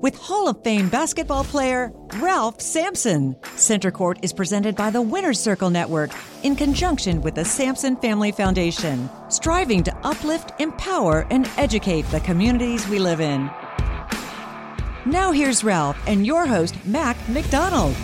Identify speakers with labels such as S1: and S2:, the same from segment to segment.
S1: with Hall of Fame basketball player Ralph Sampson. Center Court is presented by the Winner's Circle Network in conjunction with the Sampson Family Foundation, striving to uplift, empower, and educate the communities we live in. Now here's Ralph and your host, Mac McDonald.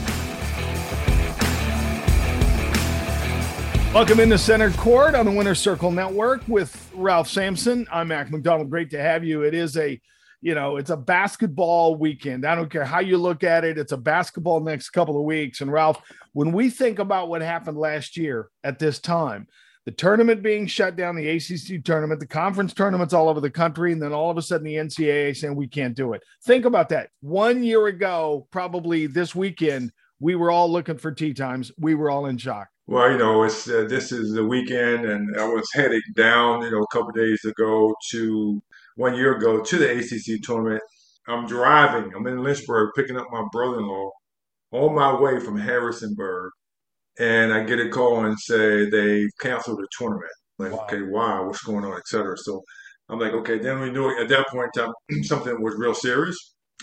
S2: Welcome into Center Court on the Winner Circle Network with Ralph Sampson. I'm Mac McDonald. Great to have you. It is a, you know, it's a basketball weekend. I don't care how you look at it. It's a basketball next couple of weeks. And Ralph, when we think about what happened last year at this time, the tournament being shut down, the ACC tournament, the conference tournaments all over the country, and then all of a sudden the NCAA saying we can't do it. Think about that. One year ago, probably this weekend, we were all looking for tee times. We were all in shock.
S3: Well, you know, it's uh, this is the weekend, and I was heading down, you know, a couple days ago to one year ago to the ACC tournament. I'm driving. I'm in Lynchburg picking up my brother-in-law on my way from Harrisonburg, and I get a call and say they canceled the tournament. Like,
S2: Wow.
S3: okay, why? What's going on, et cetera. So I'm like, okay. Then we knew at that point in time something was real serious,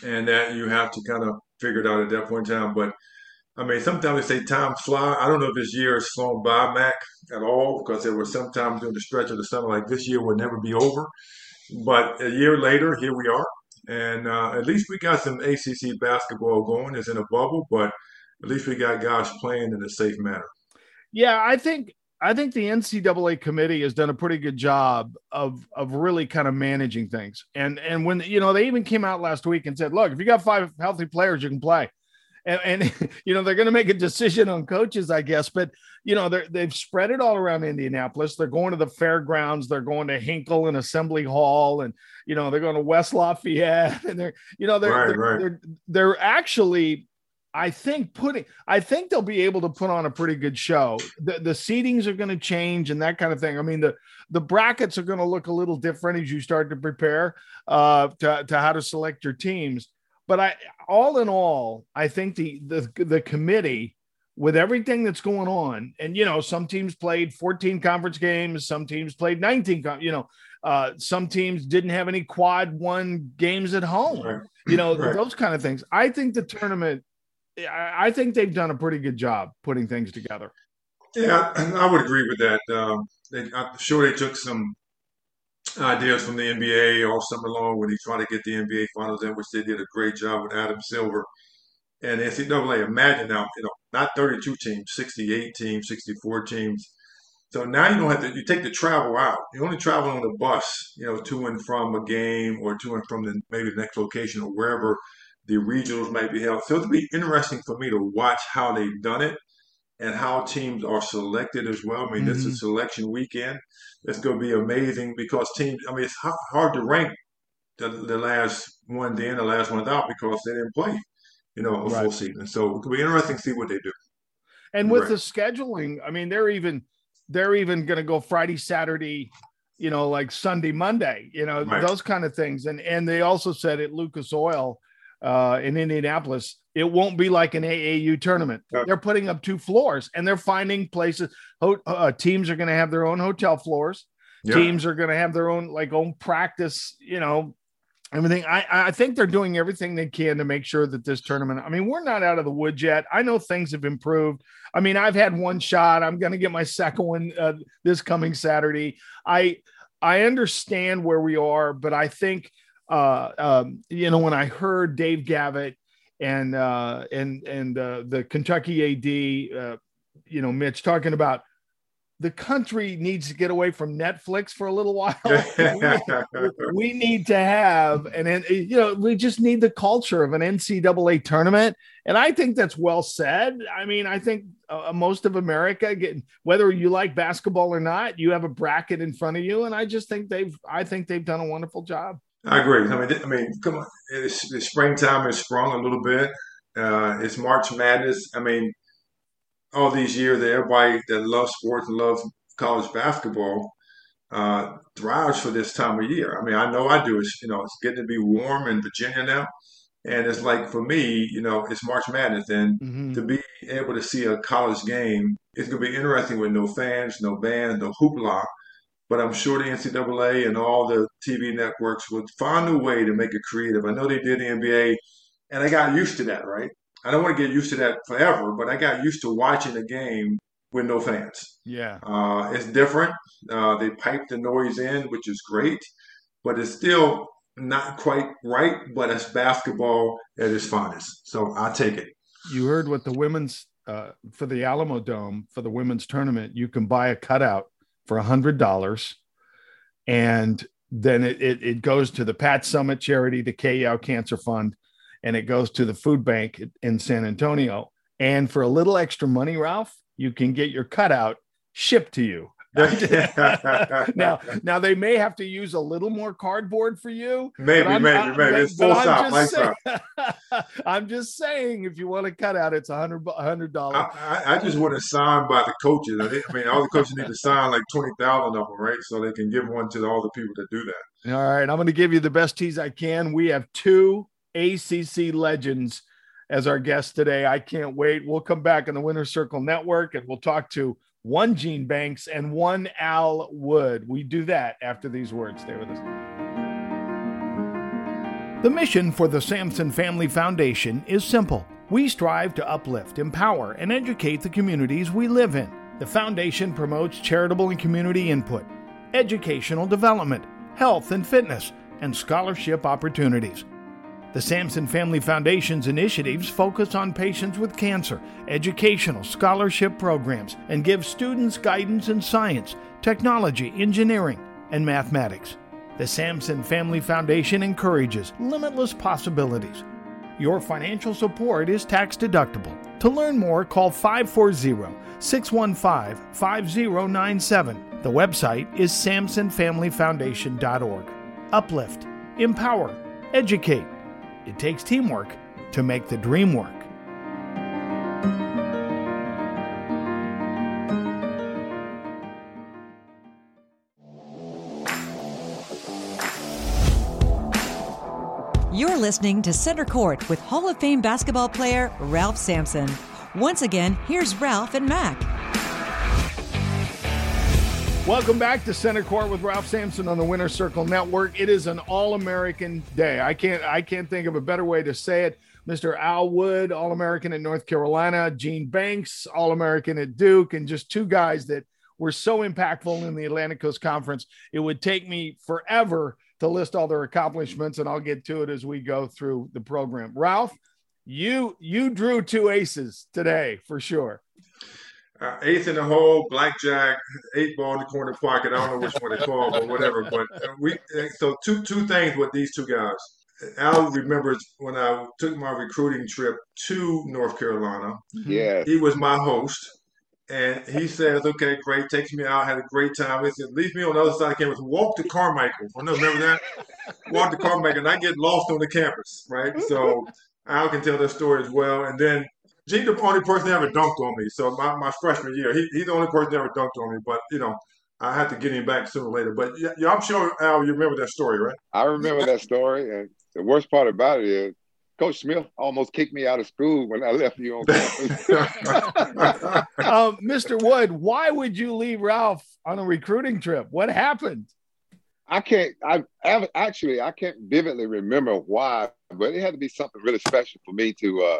S3: and that you have to kind of figure it out at that point in time. But I mean, sometimes they say time fly. I don't know if this year has flown by, Mac, at all, because there were sometimes during the stretch of the summer like this year would never be over. But a year later, here we are, and uh, at least we got some ACC basketball going. It's in a bubble, but at least we got guys playing in a safe manner.
S2: Yeah, I think I think the NCAA committee has done a pretty good job of of really kind of managing things. And and when you know they even came out last week and said, look, if you got five healthy players, you can play. And, and you know they're going to make a decision on coaches, I guess. But you know they they've spread it all around Indianapolis. They're going to the fairgrounds. They're going to Hinkle and Assembly Hall, and you know they're going to West Lafayette, and they're you know they're
S3: Right,
S2: they're,
S3: right.
S2: they're they're actually I think putting I think they'll be able to put on a pretty good show. The the seatings are going to change and that kind of thing. I mean the the brackets are going to look a little different as you start to prepare uh to, to how to select your teams. But I all in all, I think the the the committee with everything that's going on, and you know, some teams played 14 conference games, some teams played 19, you know, uh, some teams didn't have any quad one games at home
S3: Right.
S2: you know
S3: Right.
S2: those kind of things i think the tournament I, I think they've done a pretty good job putting things together
S3: Yeah, I would agree with that. Um, they, I'm sure they took some ideas from the NBA all summer long when he tried to get the NBA Finals in, which they did a great job with Adam Silver. And NCAA, imagine now, you know, not 32 teams, 68 teams, 64 teams. So now you don't have to, you take the travel out. You only travel on the bus, you know, to and from a game or to and from the maybe the next location or wherever the regionals might be held. So it'll be interesting for me to watch how they've done it and how teams are selected as well. I mean, this is mm-hmm. selection weekend. It's going to be amazing because teams, I mean, it's hard to rank the, the last one in, the last one out because they didn't play, you know, a full season. So it'll be interesting to see what they do.
S2: and with
S3: Right.
S2: the scheduling i mean they're even they're even going to go friday saturday you know like sunday monday you know
S3: Right.
S2: those kind of things and and they also said at lucas oil uh in indianapolis it won't be like an aau tournament
S3: Yeah.
S2: they're putting up two floors and they're finding places ho- uh, teams are going to have their own hotel floors Yeah. Teams are going to have their own like own practice, you know, everything. I I think they're doing everything they can to make sure that this tournament. I mean, we're not out of the woods yet. I know things have improved. I mean, I've had one shot. I'm going to get my second one uh, this coming Saturday. I I understand where we are, but I think uh, um, you know when I heard Dan Gavitt and uh, and and uh, the Kentucky AD, uh, you know, Mitch talking about the country needs to get away from Netflix for a little while. we, we, need to have, and you know, we just need the culture of an NCAA tournament, and I think that's well said. I mean, I think uh, most of America, getting whether you like basketball or not, you have a bracket in front of you, and I just think they've, I think they've done a wonderful job.
S3: I agree. I mean, I mean, come on, it's, the springtime has sprung a little bit. Uh, it's March Madness. I mean, all these years that everybody that loves sports and loves college basketball uh, thrives for this time of year. I mean, I know I do. It's you know, it's getting to be warm in Virginia now, and it's like for me, you know, it's March Madness, and mm-hmm. to be able to see a college game, it's going to be interesting with no fans, no bands, no hoopla. But I'm sure the NCAA and all the TV networks would find a way to make it creative. I know they did the NBA, and I got used to that, right? I don't want to get used to that forever, but I got used to watching a game with no fans.
S2: Yeah.
S3: Uh, it's different. Uh, they pipe the noise in, which is great, but it's still not quite right, but it's basketball at its finest. So I take it.
S2: You heard what the women's, uh, for the Alamo Dome, for the women's tournament, you can buy a cutout for a $100 and then it, it, it, goes to the Pat Summitt charity, the Kay Cancer Fund, and it goes to the food bank in San Antonio. And for a little extra money, Ralph, you can get your cutout shipped to you. now, now they may have to use a little more cardboard for you.
S3: Maybe, maybe, I, maybe. It's full stop,
S2: I'm, uh, saying, I'm just saying, if you want to cut out, it's a hundred, hundred dollars.
S3: I, I, just want to sign by the coaches. I mean, all the coaches need to sign like twenty thousand of them, right? So they can give one to all the people that do that.
S2: All right, I'm going to give you the best tease I can. We have two ACC legends as our guest today. I can't wait. We'll come back on the Winner Circle Network and we'll talk to one Gene Banks and one Al Wood. We do that after these words. Stay with us. The mission for the Sampson Family Foundation is simple. We strive to uplift, empower, and educate the communities we live in. The foundation promotes charitable and community input, educational development, health and fitness, and scholarship opportunities. The Sampson Family Foundation's initiatives focus on patients with cancer, educational scholarship programs, and give students guidance in science, technology, engineering, and mathematics. The Sampson Family Foundation encourages limitless possibilities. Your financial support is tax deductible. To learn more, call 540 615 5097. The website is sampsonfamilyfoundation.org. Uplift, empower, educate it takes teamwork to make the dream work.
S1: You're listening to Center Court with Hall of Fame basketball player Ralph Sampson. Once again, here's Ralph and Mac.
S2: Welcome back to Center Court with Ralph Sampson on the Winner Circle Network. It is an all-American day. I can't I can't think of a better way to say it. Mr. Al Wood, All-American at North Carolina, Gene Banks, All-American at Duke, and just two guys that were so impactful in the Atlantic Coast Conference. It would take me forever to list all their accomplishments, and I'll get to it as we go through the program. Ralph, you you drew two aces today for sure
S3: uh, eighth in the hole, blackjack, eight ball in the corner pocket. I don't know which one to call, but whatever. But uh, we uh, so two two things with these two guys. Al remembers when I took my recruiting trip to North Carolina.
S4: Yeah,
S3: he was my host, and he says, "Okay, great." Takes me out, had a great time. He said, "Leave me on the other side of campus. Walk to Carmichael." I know, remember that? Walk to Carmichael, and I get lost on the campus, right? So Al can tell that story as well. And then Gene, the only person that ever dunked on me. So my, my freshman year, he, he's the only person that ever dunked on me. But you know, I had to get him back sooner or later. But yeah, yeah, I'm sure Al, you remember that story, right?
S4: I remember that story, and the worst part about it is, Coach Smith almost kicked me out of school when I left you on campus.
S2: um, Mr. Wood, why would you leave Ralph on a recruiting trip? What happened?
S4: I can't. I, I actually I can't vividly remember why, but it had to be something really special for me to. Uh,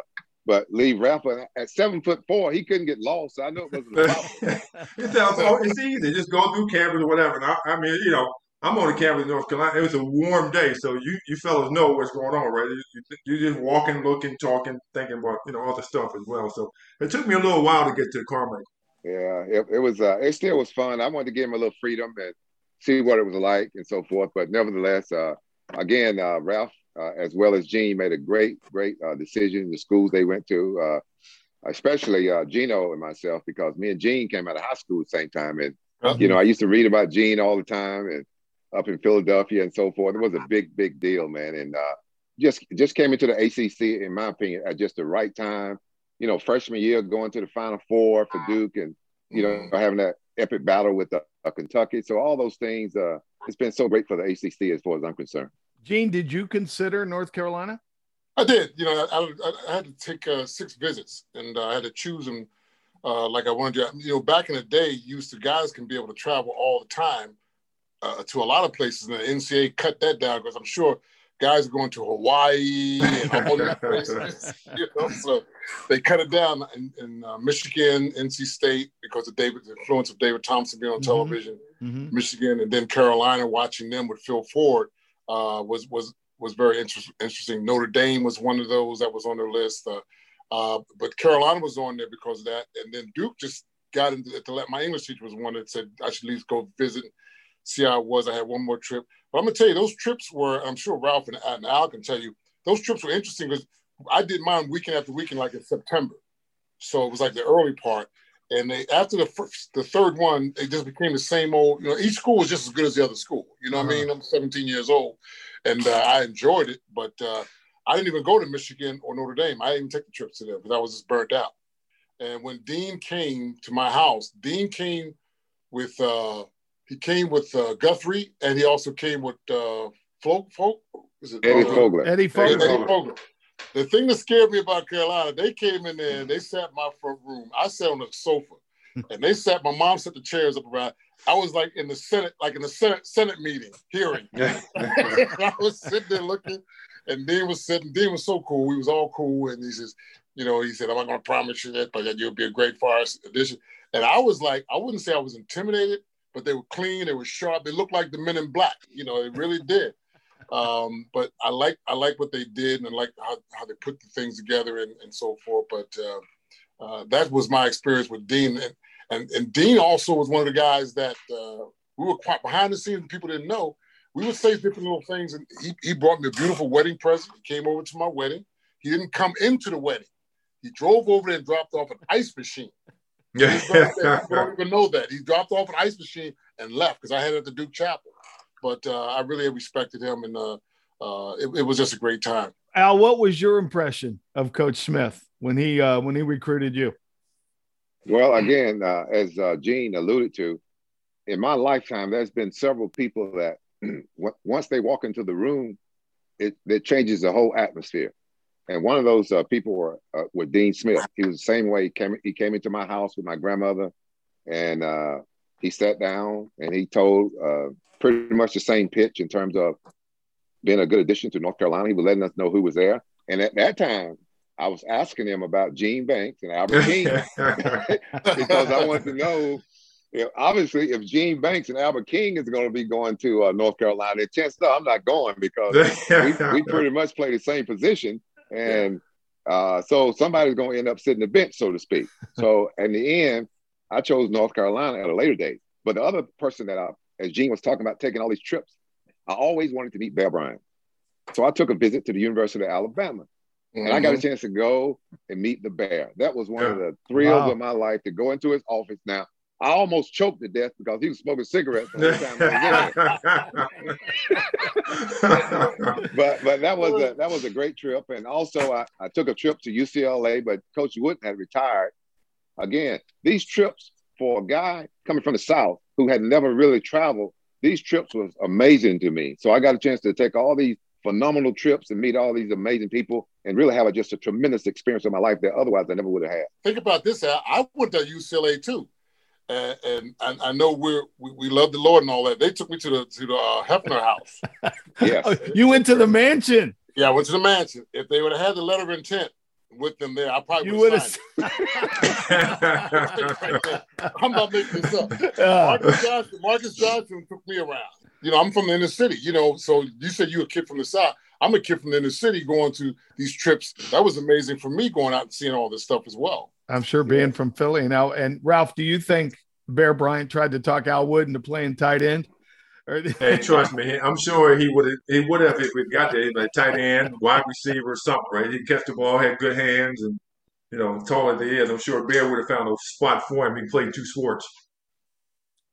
S4: but Lee Ralph at seven foot four, he couldn't get lost. So I know it wasn't a problem.
S3: it's, it's easy. Just go through campus or whatever. And I, I mean, you know, I'm on the campus in North Carolina. It was a warm day, so you you fellas know what's going on, right? You, you just walking, looking, talking, thinking about you know other stuff as well. So it took me a little while to get to Carmichael.
S4: Yeah, it, it was. Uh, it still was fun. I wanted to give him a little freedom and see what it was like and so forth. But nevertheless, uh, again, uh, Ralph uh, as well as Gene made a great, great uh, decision. The schools they went to, uh, especially Gino and myself, because me and Gene came out of high school at the same time, and you know I used to read about Gene all the time and up in Philadelphia and so forth. It was a big, big deal, man. And uh, just just came into the ACC, in my opinion, at just the right time. You know, freshman year going to the Final Four for Duke, and you know mm-hmm. having that epic battle with uh, Kentucky. So all those things, uh, it's been so great for the ACC as far as I'm concerned.
S2: Gene, did you consider North Carolina?
S5: I did. You know, I, I, I had to take uh, six visits, and uh, I had to choose them uh, like I wanted to. You know, back in the day, used to guys can be able to travel all the time uh, to a lot of places, and the NCAA cut that down because I'm sure guys are going to Hawaii and all these places. You know, so they cut it down in, in uh, Michigan, NC State because of David, the influence of David Thompson being on mm-hmm. television, mm-hmm. Michigan, and then Carolina. Watching them with Phil Ford uh, was was was very inter- interesting. Notre Dame was one of those that was on their list, uh, uh but Carolina was on there because of that, and then Duke just got into to let my English teacher was one that said I should at least go visit see how it was. I had one more trip. But I'm gonna tell you, those trips were, I'm sure Ralph and, and Al can tell you, those trips were interesting because I did mine weekend after weekend, like in September. So it was like the early part. And they after the first, the third one, it just became the same old. You know, each school was just as good as the other school. You know what uh-huh. I mean? I'm 17 years old, and uh, I enjoyed it. But uh, I didn't even go to Michigan or Notre Dame. I didn't even take the trips to them because I was just burnt out. And when Dean came to my house, Dean came with uh, he came with uh, Guthrie, and he also came with uh, Folk. Folk
S4: is it Eddie Fogler?
S2: Eddie Fogler. Eddie Fogler.
S5: The thing that scared me about Carolina, they came in there and they sat in my front room. I sat on the sofa, and they sat. My mom set the chairs up around. I was like in the Senate, like in the Senate Senate meeting hearing. I was sitting there looking, and Dean was sitting. Dean was so cool. We was all cool, and he says, you know, he said, "I'm not going to promise you that, but that you'll be a great Forest addition." And I was like, I wouldn't say I was intimidated, but they were clean, they were sharp, they looked like the men in black, you know, they really did. Um, but I like I like what they did and I like how, how they put the things together and, and so forth. But uh, uh, that was my experience with Dean. And, and, and Dean also was one of the guys that uh, we were quite behind the scenes, people didn't know. We would say different little things. And he, he brought me a beautiful wedding present. He came over to my wedding. He didn't come into the wedding. He drove over there and dropped off an ice machine. Yeah. People don't even know that. He dropped off an ice machine and left because I had it at the Duke Chapel. But uh, I really respected him, and uh, uh, it, it, was just a great time.
S2: Al, what was your impression of Coach Smith when he uh, when he recruited you?
S4: Well, again, uh, as uh, Gene alluded to, in my lifetime, there's been several people that once they walk into the room, it, it changes the whole atmosphere. And one of those uh, people were uh, were Dean Smith. He was the same way. He came he came into my house with my grandmother, and uh, he sat down and he told uh, pretty much the same pitch in terms of being a good addition to North Carolina. He was letting us know who was there. And at that time, I was asking him about Gene Banks and Albert King because I wanted to know. You know, obviously, if Gene Banks and Albert King is going to be going to uh, North Carolina, chances are I'm not going because we, we pretty much play the same position. And uh, so somebody's going to end up sitting the bench, so to speak. So in the end, I chose North Carolina at a later date. But the other person that I, as Gene was talking about taking all these trips, I always wanted to meet Bear Bryant. So I took a visit to the University of Alabama. Mm-hmm. And I got a mm-hmm. chance to go and meet the bear. That was one yeah. of the thrills wow. of my life to go into his office. Now, I almost choked to death because he was smoking cigarettes the time but but that was a that was a great trip. And also I, I took a trip to UCLA, but Coach Wooden had retired. Again, these trips for a guy coming from the South who had never really traveled, these trips was amazing to me. So I got a chance to take all these phenomenal trips and meet all these amazing people and really have a, just a tremendous experience in my life that otherwise I never would have had.
S5: Think about this. I went to UCLA too. And, and I, I, know we're, we, we love the Lord and all that. They took me to the to the uh, Hefner house.
S4: yeah,
S2: oh, you went to the mansion.
S5: Yeah, I went to the mansion. If they would have had the letter of intent with them there, I probably
S2: you
S5: would have. I'm not making this up. Marques Johnson, Marques Johnson took me around. You know, I'm from the inner city. You know, so you said you a kid from the south. I'm a kid from the inner city going to these trips. That was amazing for me going out and seeing all this stuff as well.
S2: I'm sure being from Philly now. And Ralph, do you think Bear Bryant tried to talk Al Wood into playing tight end?
S3: Hey, trust me, I'm sure he would have. He would have if we got there, like tight end, wide receiver, something, right? He catch the ball, had good hands, and you know, tall at the end. I'm sure Bear would have found a spot for him. He played two sports.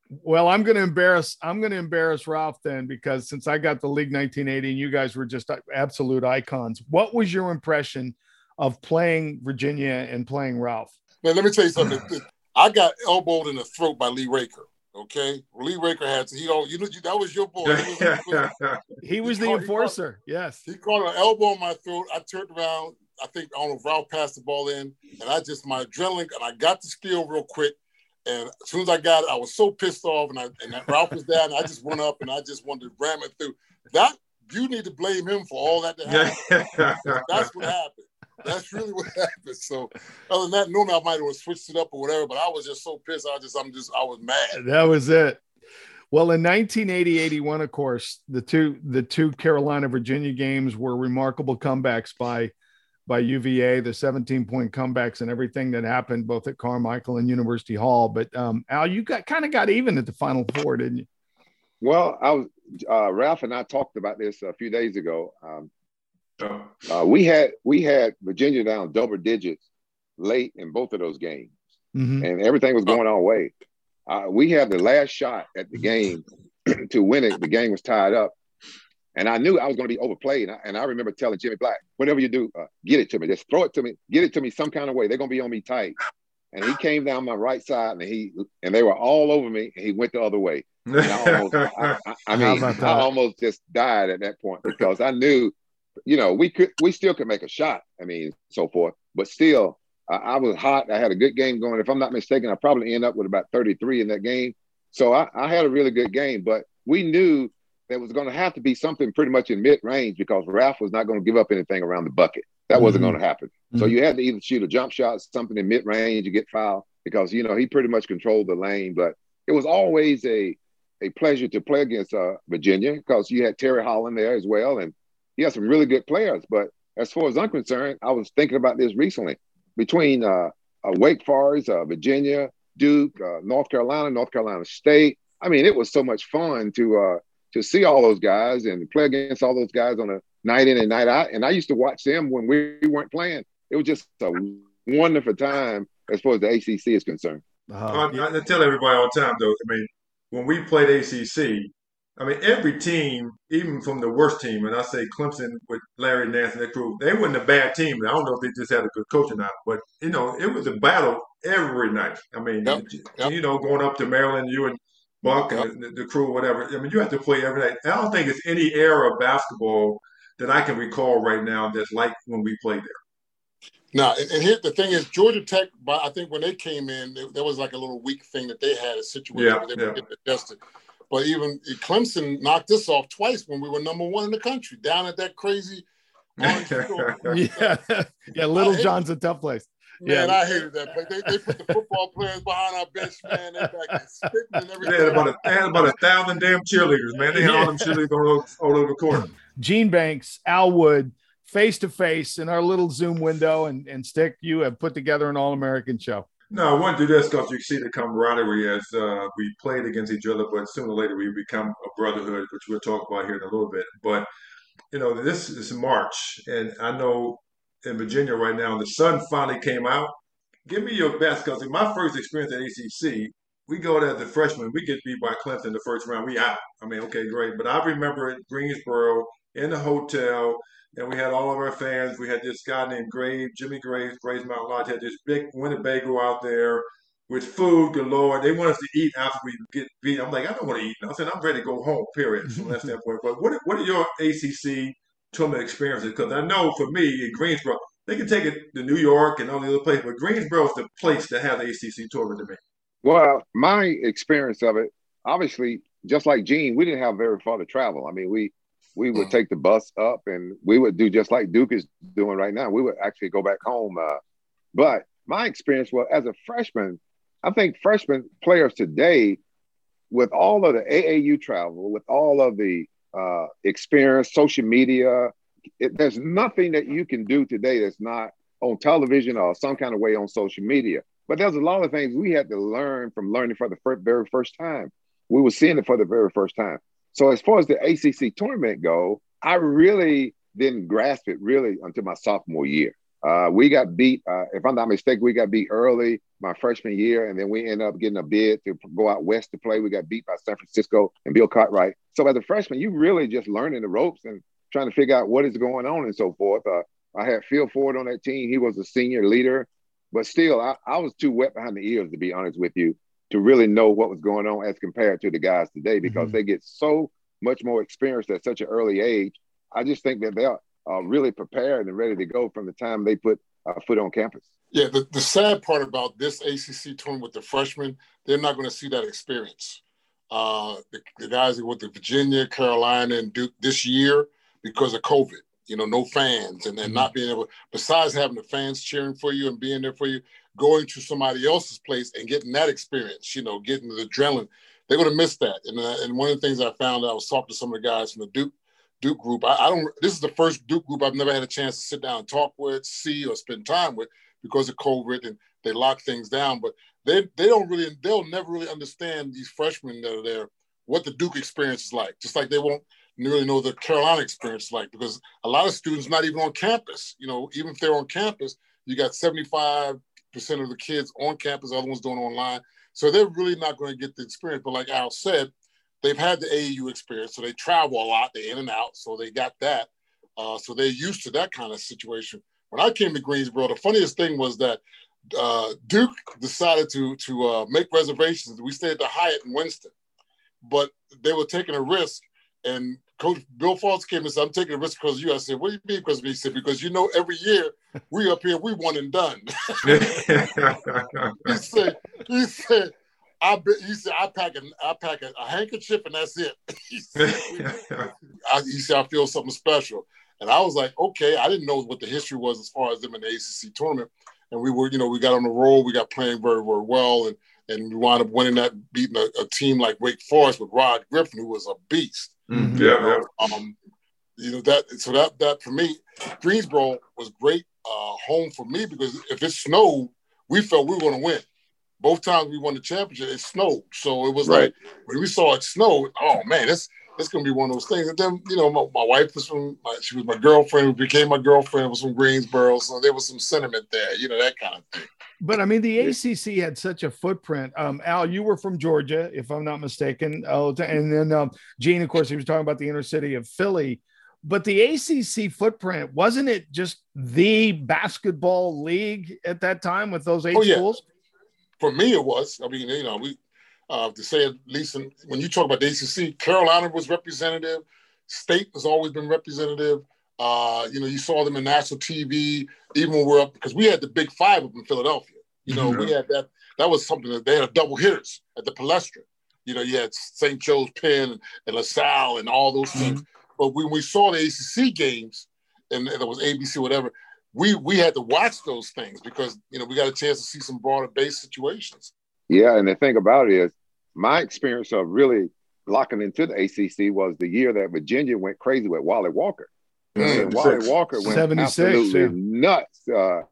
S2: Well, I'm going to embarrass. I'm going to embarrass Ralph then because since I got the league 1980 and you guys were just absolute icons. What was your impression of playing Virginia and playing Ralph?
S5: Now, let me tell you something. I got elbowed in the throat by Lee Raker. Okay, Lee Raker had to. He don't. You know that was your boy.
S2: He was, he was the called, enforcer.
S5: He
S2: called, yes.
S5: He caught an elbow on my throat. I turned around. I think I don't know if Ralph passed the ball in, and I just my adrenaline and I got the skill real quick. And as soon as I got it, I was so pissed off, and I and Ralph was there, and I just went up and I just wanted to ram it through. That you need to blame him for all that to happen. That's what happened. That's really what happened. So other than that, normally I might have switched it up or whatever, but I was just so pissed. I just I'm just I was mad.
S2: That was it. Well, in 1980-81, of course, the two the two Carolina Virginia games were remarkable comebacks by by UVA, the 17 point comebacks and everything that happened both at Carmichael and University Hall. But um, Al, you got kind of got even at the Final Four, didn't you?
S4: Well, I was uh, Ralph and I talked about this a few days ago. Um, uh, we had we had Virginia down double digits late in both of those games, mm-hmm. and everything was going our way. Uh, we had the last shot at the game to win it. The game was tied up, and I knew I was going to be overplayed. And I, and I, remember telling Jimmy Black, "Whatever you do, uh, get it to me. Just throw it to me. Get it to me some kind of way. They're going to be on me tight." And he came down my right side, and he and they were all over me. And he went the other way. I, almost, I, I mean, I almost just died at that point because I knew you know, we could we still could make a shot. I mean, so forth. But still, I, I was hot. I had a good game going. If I'm not mistaken, I probably end up with about 33 in that game. So I, I had a really good game. But we knew there was going to have to be something pretty much in mid range because Ralph was not going to give up anything around the bucket. That wasn't mm-hmm. going to happen. Mm-hmm. So you had to either shoot a jump shot, something in mid range, you get fouled because you know he pretty much controlled the lane. But it was always a a pleasure to play against uh, Virginia because you had Terry Holland there as well, and he has some really good players. But as far as I'm concerned, I was thinking about this recently between uh, uh, Wake Forest, uh, Virginia, Duke, uh, North Carolina, North Carolina State. I mean, it was so much fun to uh, to see all those guys and play against all those guys on a night in and night out. And I used to watch them when we weren't playing. It was just a wonderful time as far as the ACC is concerned.
S3: Uh, I, I tell everybody all the time, though. I mean, when we played ACC, I mean, every team, even from the worst team, and I say Clemson with Larry Nance and that crew, they weren't a bad team. I don't know if they just had a good coach or not, but you know, it was a battle every night. I mean, yep. Yep. you know, going up to Maryland, you and Buck yep. and the, the, crew, whatever. I mean, you have to play every night. I don't think it's any era of basketball that I can recall right now that's like when we played there.
S5: Now, and, and here the thing is, Georgia Tech. I think when they came in, there was like a little weak thing that they had a situation yeah, where they yeah. were getting adjusted. But even Clemson knocked us off twice when we were number one in the country, down at that crazy.
S2: yeah, yeah. Littlejohn's a tough place.
S5: Man, yeah. I hated that. But they, they put the football players behind our bench, man. They back and everything.
S3: They had about a, they had about a thousand damn cheerleaders, man. They had all them cheerleaders all, all over the court.
S2: Gene Banks, Al Wood, face to face in our little Zoom window, and, and Stick, you have put together an All American show.
S3: No, I to do this because you see the camaraderie as uh, we played against each other, but sooner or later we become a brotherhood, which we'll talk about here in a little bit. But you know, this is March, and I know in Virginia right now the sun finally came out. Give me your best because in my first experience at ACC, we go there as a freshman, we get beat by Clemson the first round, we out. I mean, okay, great, but I remember Greensboro in the hotel and we had all of our fans. We had this guy named Grave, Jimmy Graves, Graves Mountain Lodge, had this big Winnebago out there with food galore. They want us to eat after we get beat. I'm like, I don't want to eat. I said, I'm ready to go home, period, from that standpoint. But what, what are your ACC tournament experiences? Because I know for me in Greensboro, they can take it to New York and all the other places, but Greensboro is the place to have the ACC tournament to me.
S4: Well, my experience of it, obviously, just like Gene, we didn't have very far to travel. I mean, we we would take the bus up and we would do just like Duke is doing right now. We would actually go back home. Uh, but my experience was as a freshman, I think freshman players today, with all of the AAU travel, with all of the uh, experience, social media, it, there's nothing that you can do today that's not on television or some kind of way on social media. But there's a lot of things we had to learn from learning for the first, very first time. We were seeing it for the very first time. So as far as the ACC tournament go, I really didn't grasp it really until my sophomore year. Uh, we got beat, uh, if I'm not mistaken, we got beat early my freshman year, and then we ended up getting a bid to go out west to play. We got beat by San Francisco and Bill Cartwright. So as a freshman, you really just learning the ropes and trying to figure out what is going on and so forth. Uh, I had Phil Ford on that team. He was a senior leader, but still, I, I was too wet behind the ears to be honest with you to really know what was going on as compared to the guys today because mm-hmm. they get so much more experience at such an early age. I just think that they're uh, really prepared and ready to go from the time they put uh, foot on campus.
S5: Yeah, the, the sad part about this ACC tournament with the freshmen, they're not going to see that experience. Uh, the, the guys that went to Virginia, Carolina, and Duke this year because of COVID, you know, no fans and, and mm-hmm. not being able, besides having the fans cheering for you and being there for you, going to somebody else's place and getting that experience, you know, getting the adrenaline, they're going to miss that. And, uh, and one of the things I found, I was talking to some of the guys from the Duke Duke group. I, I, don't. This is the first Duke group I've never had a chance to sit down and talk with, see, or spend time with because of COVID and they lock things down. But they they don't really. They'll never really understand these freshmen that are there what the Duke experience is like. Just like they won't really know the Carolina experience is like because a lot of students not even on campus. You know, even if they're on campus, you got seventy five percent of the kids on campus, other ones doing online. So they're really not going to get the experience. But like Al said, they've had the AAU experience, so they travel a lot, they in and out, so they got that. Uh, so they're used to that kind of situation. When I came to Greensboro, the funniest thing was that uh, Duke decided to to uh, make reservations. We stayed at the Hyatt in Winston, but they were taking a risk. And Coach Bill Falls came and said, "I'm taking a risk because you." I said, "What do you mean because me?" He said, "Because you know, every year we up here, we won and done." he said, "He said." I bet he said I pack a I pack a, a handkerchief and that's it. he, said, I, he said I feel something special, and I was like, okay. I didn't know what the history was as far as them in the ACC tournament, and we were, you know, we got on the roll, we got playing very very well, and and we wound up winning that, beating a, a team like Wake Forest with Rod Griffin, who was a beast.
S3: Mm-hmm. Yeah,
S5: yeah. Um, you know that so that that for me, Greensboro was great uh, home for me because if it snowed, we felt we were going to win both times we won the championship, it snowed. So it was right. like when we saw it snow, oh man, it's it's gonna be one of those things. And then you know, my, my wife was from my, she was my girlfriend, who became my girlfriend, was from Greensboro, so there was some sentiment there, you know, that kind of thing.
S2: But I mean, the ACC had such a footprint. Um, Al, you were from Georgia, if I'm not mistaken. Oh, and then um, Gene, of course, he was talking about the inner city of Philly. But the ACC footprint wasn't it just the basketball league at that time with those eight oh, yeah. schools?
S5: for me, it was. I mean, you know, we uh, to say at least in, when you talk about the ACC, Carolina was representative. State has always been representative. Uh, you know, you saw them in national TV, even when we're up because we had the Big Five up in Philadelphia. You know, mm-hmm. we had that. That was something that they had double hitters at the Palestra. You know, you had St. Joe's Penn and LaSalle and all those mm-hmm. things. But when we saw the ACC games, and, and it was ABC, whatever, we we had to watch those things because you know we got a chance to see some broader base situations.
S4: Yeah, and the thing about it is, my experience of really locking into the ACC was the year that Virginia went crazy with Wally Walker. Mm, Wally Walker went absolutely yeah. nuts. Uh,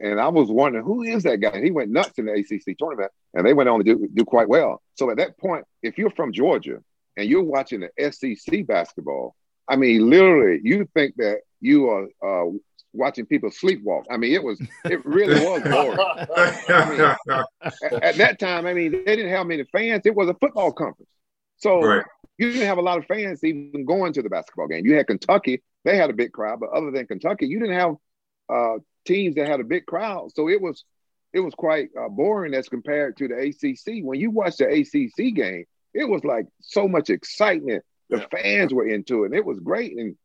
S4: and I was wondering who is that guy? He went nuts in the ACC tournament, and they went on to do, do quite well. So at that point, if you're from Georgia and you're watching the SEC basketball, I mean, literally, you think that you are uh, watching people sleepwalk. I mean, it was it really was boring. I mean, at that time, I mean, they didn't have many fans. It was a football conference, so right. You didn't have a lot of fans even going to the basketball game. You had Kentucky; they had a big crowd, but other than Kentucky, you didn't have uh, teams that had a big crowd. So it was it was quite uh, boring as compared to the ACC. When you watch the ACC game, it was like so much excitement. The fans were into it, and it was great. And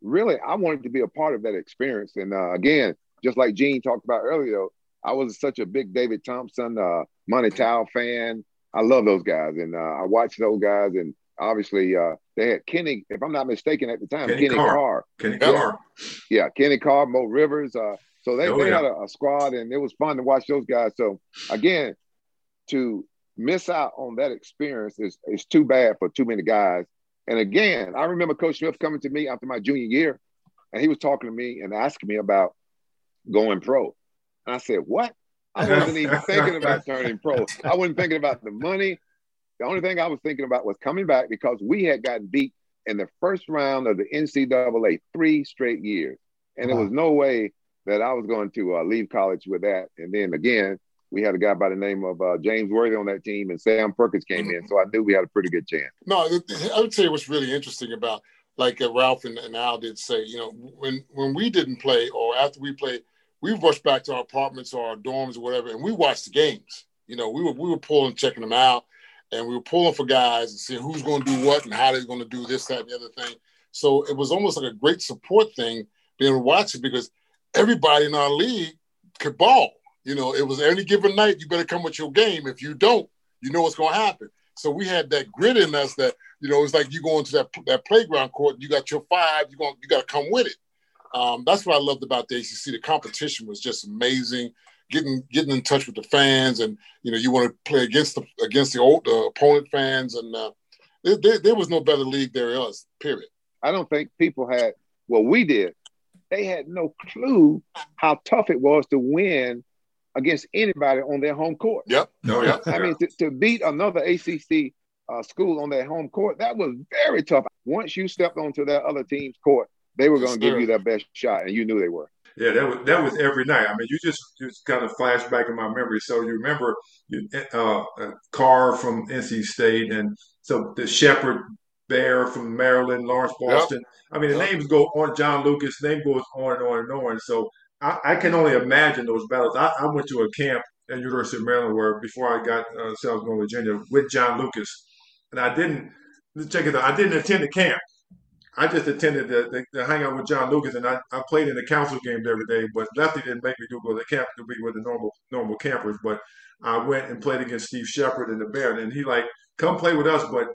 S4: really, I wanted to be a part of that experience. And uh, again, just like Gene talked about earlier, I was such a big David Thompson, uh, Monte Towe fan. I love those guys, and uh, I watched those guys. And obviously, uh, they had Kenny, if I'm not mistaken, at the time, Kenny, Kenny Carr. Carr.
S3: Kenny Carr.
S4: Yeah, Kenny Carr, Moe Rivers. Uh, so they, oh, they yeah. had a, a, squad, and it was fun to watch those guys. So again, to miss out on that experience is, is too bad for too many guys. And again, I remember Coach Smith coming to me after my junior year, and he was talking to me and asking me about going pro. And I said, What? I wasn't even thinking about turning pro. I wasn't thinking about the money. The only thing I was thinking about was coming back because we had gotten beat in the first round of the NCAA three straight years. And wow. there was no way that I was going to uh, leave college with that. And then again, we had a guy by the name of uh, James Worthy on that team, and Sam Perkins came in. So I knew we had a pretty good chance.
S5: No, I would say what's really interesting about, like uh, Ralph and, and Al did say, you know, when when we didn't play or after we played, we rushed back to our apartments or our dorms or whatever, and we watched the games. You know, we were we were pulling, checking them out, and we were pulling for guys and seeing who's going to do what and how they're going to do this, that, and the other thing. So it was almost like a great support thing being watching because everybody in our league could ball. You know, it was any given night, you better come with your game. If you don't, you know what's going to happen. So we had that grit in us that, you know, it's like you go into that, that playground court, you got your five, you going you got to come with it. Um, that's what I loved about the ACC. The competition was just amazing. Getting getting in touch with the fans, and you know you want to play against the against the old the opponent fans, and uh, there, there, there was no better league there was. Period.
S4: I don't think people had well we did. They had no clue how tough it was to win against anybody on their home court.
S5: Yep.
S3: No, yeah. I
S4: mean, to, to, beat another ACC uh, school on their home court, that was very tough. Once you stepped onto that other team's court, they were going to give you their best shot, and you knew they were.
S3: Yeah, that was that was every night. I mean, you just just kind of flash back in my memory. So you remember uh, Carr from NC State, and so the Shepherd Bear from Maryland, Lawrence Boston. Yep. I mean, the yep. names go on. John Lucas, name goes on and on and on. So I, I can only imagine those battles. I, I, went to a camp at University of Maryland where before I got uh, South North Virginia with John Lucas, and I didn't check it out. I didn't attend the camp. I just attended the, the, the hangout with John Lucas, and I, I played in the council games every day. But Lefty didn't make me do go to the camp to be with the normal normal campers. But I went and played against Steve Sheppard and the Bear, and he like come play with us. But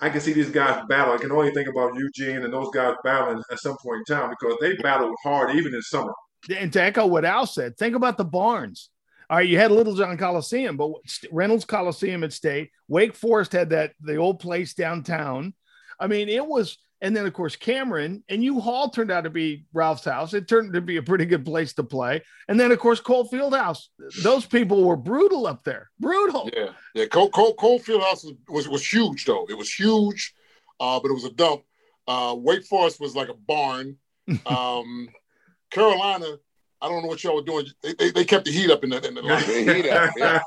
S3: I can see these guys battle. I can only think about Eugene and those guys battling at some point in time because they battled hard even in summer.
S2: And to echo what Al said, think about the barns. All right, you had Littlejohn Coliseum, but Reynolds Coliseum at State. Wake Forest had that the old place downtown. I mean, it was and then, of course, Cameron and U Hall turned out to be Ralph's house. It turned to be a pretty good place to play. And then, of course, Cole Fieldhouse. Those people were brutal up there. Brutal.
S5: Yeah. Yeah. Cole, Cole, Cole Fieldhouse was, was, was huge, though. It was huge, uh, but it was a dump. Uh, Wake Forest was like a barn. Um, Carolina, I don't know what y'all were doing. They, they, they kept the heat up in the, in the heat up. Yeah.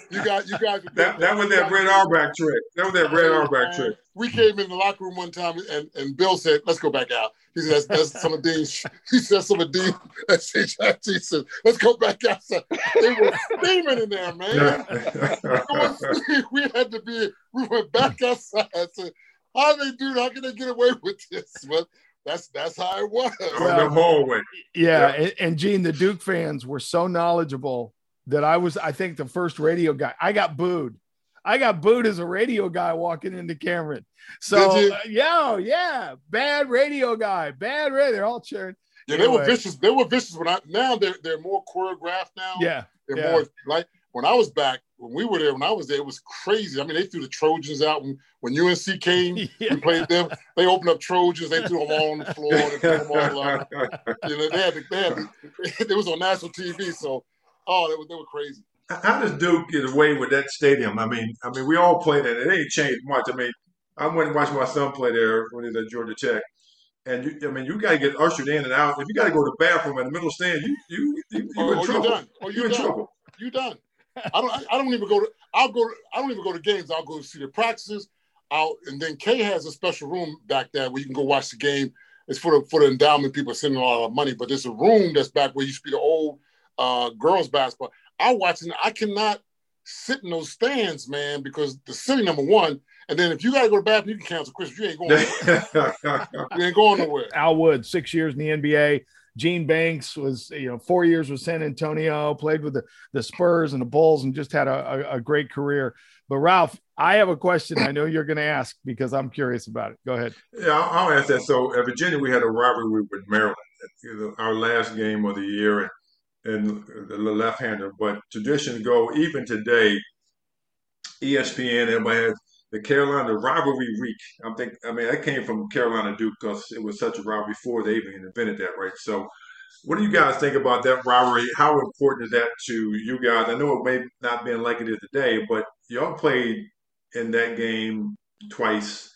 S5: you guys, you guys.
S3: That, that was that Red Auerbach trick. That was that Red Auerbach trick.
S5: We came in the locker room one time, and, and Bill said, "Let's go back out." He said, "That's, that's some of Dean." He said, "Some of Dean." He said, "Let's go back outside." They were steaming in there, man. was, we had to be. We went back outside. I said, "How do they do? How can they get away with this?" But that's that's how it was.
S3: Well, the hallway.
S2: Yeah, yeah. And, and Gene, the Duke fans were so knowledgeable that I was, I think, the first radio guy. I got booed. I got booed as a radio guy walking into Cameron. So uh, yeah, yeah, bad radio guy, bad radio. They're all cheering.
S5: Yeah, anyway. they were vicious. They were vicious when I now they're they're more choreographed now.
S2: Yeah,
S5: they're
S2: yeah.
S5: more like when I was back, when we were there, when I was there, it was crazy. I mean, they threw the Trojans out when, when UNC came yeah. and played them. They opened up Trojans, they threw them all on the floor, they threw them all out. You know, they had, to, they had to, it was on national TV, so oh, they were, they were crazy.
S3: How does Duke get away with that stadium? I mean, I mean, we all played in it. It ain't changed much. I mean, I went and watched my son play there when he was at Georgia Tech. And you, I mean, you got to get ushered in and out. If you got to go to the bathroom in the middle stand, you you you, you oh, in oh, trouble.
S5: You done. Oh, you, you in trouble. You done. I don't. I don't even go to. I'll go. To, I don't even go to games. I'll go see the practices. Out and then Kay has a special room back there where you can go watch the game. It's for the for the endowment people sending a lot of money, but there's a room that's back where you used to be the old uh, girls basketball. I watch and I cannot sit in those stands, man, because the city number one, And then if you got to go to bathroom, you can cancel Christmas. You ain't going. you ain't going nowhere.
S2: Al Wood, six years in the NBA. Gene Banks was, you know, four years with San Antonio, played with the, the Spurs and the Bulls, and just had a, a, a great career. But Ralph, I have a question. I know you're going to ask because I'm curious about it. Go ahead.
S3: Yeah, I'll, I'll ask that. So at Virginia, we had a rivalry with Maryland. Our last game of the year, and, the left-hander. But traditions go even today. ESPN, everybody has the Carolina rivalry week. I'm think I mean that came from Carolina Duke because it was such a rivalry before they even invented that, right? So, what do you guys think about that rivalry? How important is that to you guys? I know it may not been like it is today, but y'all played in that game twice,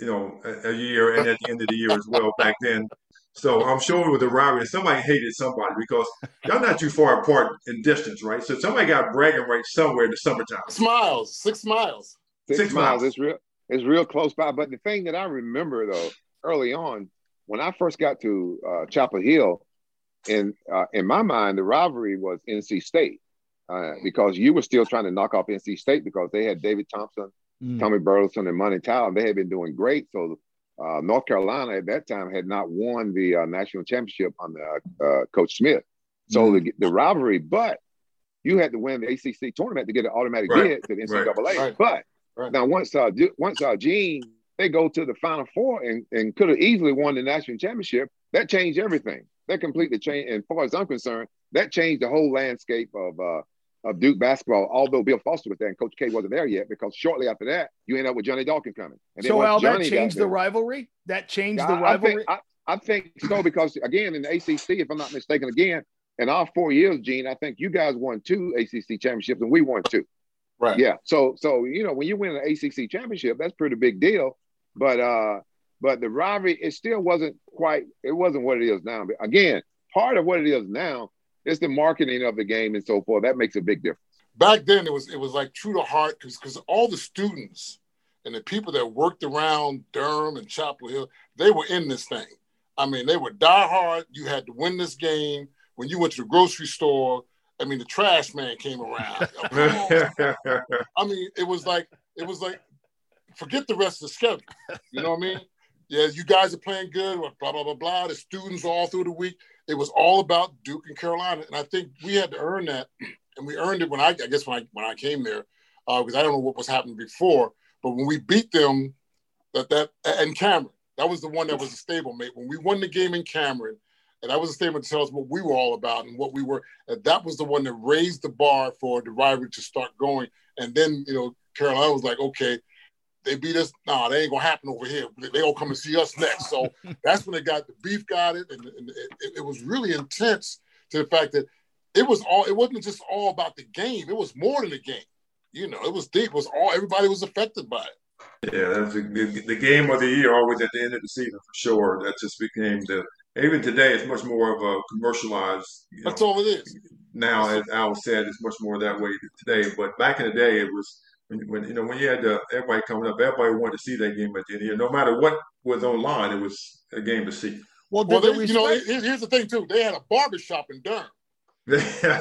S3: you know, a, a year and at the end of the year as well back then. So I'm sure with the rivalry, somebody hated somebody because y'all not too far apart in distance, right? So somebody got bragging rights somewhere in the summertime.
S5: Smiles, six miles.
S4: Six, Six miles. miles. It's real. It's real close by. But the thing that I remember though, early on, when I first got to uh, Chapel Hill, in uh, in my mind, the rivalry was NC State uh, because you were still trying to knock off NC State because they had David Thompson, mm. Tommy Burleson, and Monte Towe. They had been doing great. So uh, North Carolina at that time had not won the uh, national championship under uh, Coach Smith. So mm. the, the rivalry, but you had to win the ACC tournament to get an automatic right. bid to the NCAA. Right. But Right. Now, once uh, once uh, Gene they go to the Final Four and, and could have easily won the national championship, that changed everything. That completely changed. And far as I'm concerned, that changed the whole landscape of uh, of Duke basketball. Although Bill Foster was there and Coach K wasn't there yet, because shortly after that, you end up with Johnny Dawkins coming.
S2: And so, Al, that changed the rivalry. That changed the rivalry.
S4: I think, I, I think so because again, in the ACC, if I'm not mistaken, again in our four years, Gene, I think you guys won two ACC championships and we won two.
S5: Right.
S4: Yeah. So so you know when you win an ACC championship, that's pretty big deal. But uh, but the rivalry it still wasn't quite. It wasn't what it is now. But again, part of what it is now is the marketing of the game and so forth. That makes a big difference.
S5: Back then, it was it was like true to heart because because all the students and the people that worked around Durham and Chapel Hill, they were in this thing. I mean, they were die hard. You had to win this game. When you went to the grocery store, I mean, the trash man came around. I mean, it was like it was like forget the rest of the schedule. You know what I mean? Yeah, you guys are playing good. Blah blah blah blah. The students all through the week. It was all about Duke and Carolina, and I think we had to earn that, and we earned it when I, I guess when I when I came there, because uh, I don't know what was happening before, but when we beat them, that that and Cameron, that was the one that was a stablemate. When we won the game in Cameron, and that was a statement to tell us what we were all about and what we were. And that was the one that raised the bar for the rivalry to start going. And then, you know, Carolina was like, okay, they beat us. Nah, they ain't gonna happen over here. They gonna come and see us next. So that's when they got the beef got it, and, and it, it, was really intense to the fact that it was all. It wasn't just all about the game. It was more than the game. You know, it was deep. It was all. Everybody was affected by it.
S3: Yeah, that's the, the game of the year. Always at the end of the season for sure. That just became the even today, it's much more of a commercialized.
S5: That's know, all it is.
S3: Now, as Al said, it's much more that way today. But back in the day, it was when, when you know when you had uh, everybody coming up, everybody wanted to see that game at the end of the year. No matter what was online, it was a game to see.
S5: Well, well they, you know, here's the thing too. They had a barbershop in Durham.